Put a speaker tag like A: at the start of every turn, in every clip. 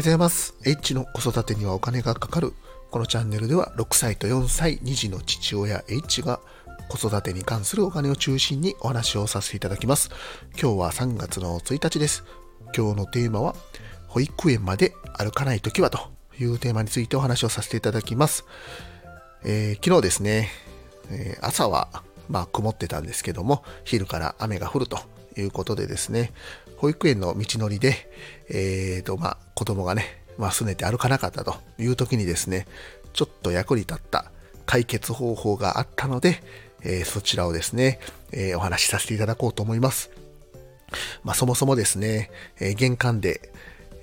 A: おはようございます。H の子育てにはお金がかかる。このチャンネルでは6歳と4歳2児の父親 H が子育てに関するお金を中心にお話をさせていただきます。今日は3月の1日です。今日のテーマは保育園まで歩かないときはというテーマについてお話をさせていただきます。えー、昨日ですね、えー、朝はまあ曇ってたんですけども、昼から雨が降るということでですね、保育園の道のりで、えーと、まあ、子供がね、まあ、拗ねて歩かなかったという時にですね、ちょっと役に立った解決方法があったので、えー、そちらをですね、えー、お話しさせていただこうと思います。まあ、そもそもですね、えー、玄関で、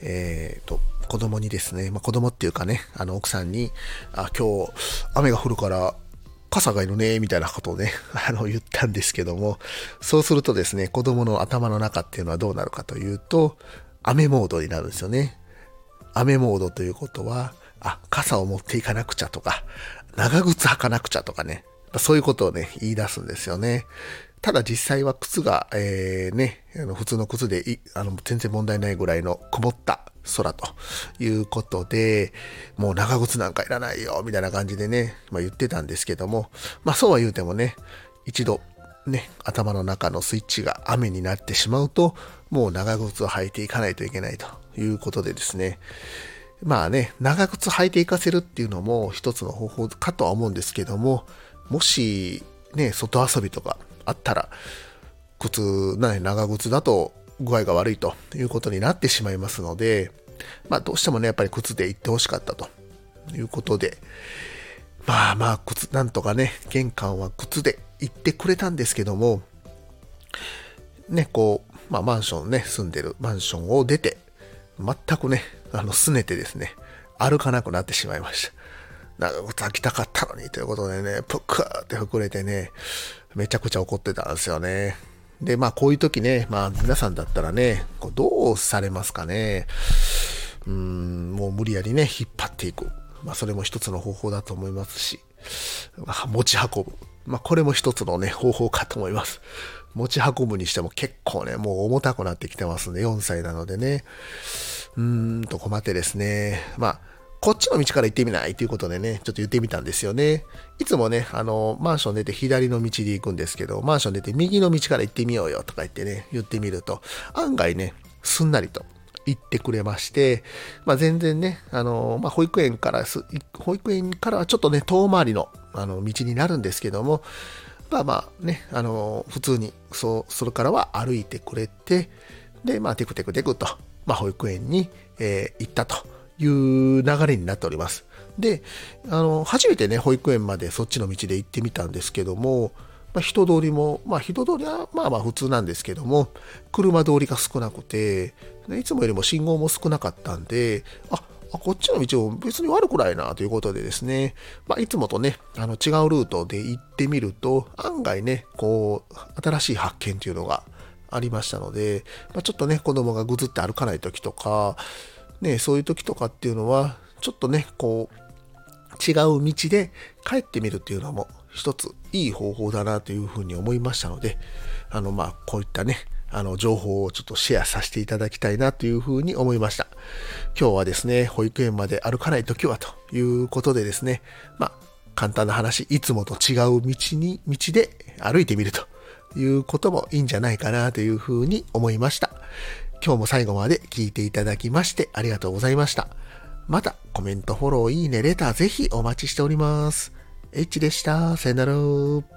A: えーと、子供にですね、まあ、子供っていうかね、あの奥さんに、あ、今日雨が降るから傘がいるね、みたいなことをね、あの、言ったんですけども、そうするとですね、子供の頭の中っていうのはどうなるかというと、雨モードになるんですよね。雨モードということは、あ、傘を持っていかなくちゃとか、長靴履かなくちゃとかね、そういうことをね、言い出すんですよね。ただ実際は靴が、えー、ね、あの普通の靴であの全然問題ないぐらいの曇った空ということで、もう長靴なんかいらないよ、みたいな感じでね、まあ、言ってたんですけども、まあそうは言うてもね、一度ね、頭の中のスイッチが雨になってしまうと、もう長靴を履いていかないといけないということでですね、まあね、長靴履いていかせるっていうのも一つの方法かとは思うんですけども、もしね、外遊びとかあったら、靴、ね、長靴だと具合が悪いということになってしまいますので、まあどうしてもね、やっぱり靴で行ってほしかったということで、まあまあ靴、なんとかね、玄関は靴で行ってくれたんですけども、ね、こう、まあマンションね、住んでるマンションを出て、全くね、あの、拗ねてですね、歩かなくなってしまいました。長靴履きたかったのにということでね、ぷっくーって膨れてね、めちゃくちゃ怒ってたんですよね。で、まあこういう時ね、まあ皆さんだったらね、こうどうされますかね。うん、もう無理やりね、引っ張っていく。まあそれも一つの方法だと思いますし、まあ、持ち運ぶ。まあこれも一つのね、方法かと思います。持ち運ぶにしても結構ね、もう重たくなってきてますんで、4歳なのでね。うーんと困ってですね。まあこっちの道から行ってみない？ということでね、ちょっと言ってみたんですよね。いつもね、あの、マンション出て左の道で行くんですけど、マンション出て右の道から行ってみようよとか言ってね、言ってみると、案外ね、すんなりと言ってくれまして、まあ、全然ね、あの、まあ、保育園から保育園からはちょっとね、遠回りのあの道になるんですけども、まあまあね、あの、普通に、そう、それからは歩いてくれて、で、まあ、テクテクテクと、まあ、保育園に、えー、行ったと。いう流れになっております。で、あの、初めてね、保育園までそっちの道で行ってみたんですけども、まあ、人通りも、まあ人通りはまあまあ普通なんですけども、車通りが少なくて、いつもよりも信号も少なかったんで、あ、こっちの道も別に悪くないなということでですね、まあ、いつもとね、あの違うルートで行ってみると、案外ね、こう、新しい発見というのがありましたので、まあ、ちょっとね、子供がぐずって歩かない時とか、ね、そういう時とかっていうのは、ちょっとね、こう、違う道で帰ってみるっていうのも一ついい方法だなというふうに思いましたので、あの、まあ、こういったね、あの、情報をちょっとシェアさせていただきたいなというふうに思いました。今日はですね、保育園まで歩かない時はということでですね、まあ、簡単な話、いつもと違う道に、道で歩いてみるということもいいんじゃないかなというふうに思いました。今日も最後まで聞いていただきましてありがとうございました。また、コメント、フォロー、いいね、レターぜひお待ちしております。H でした。さよなら。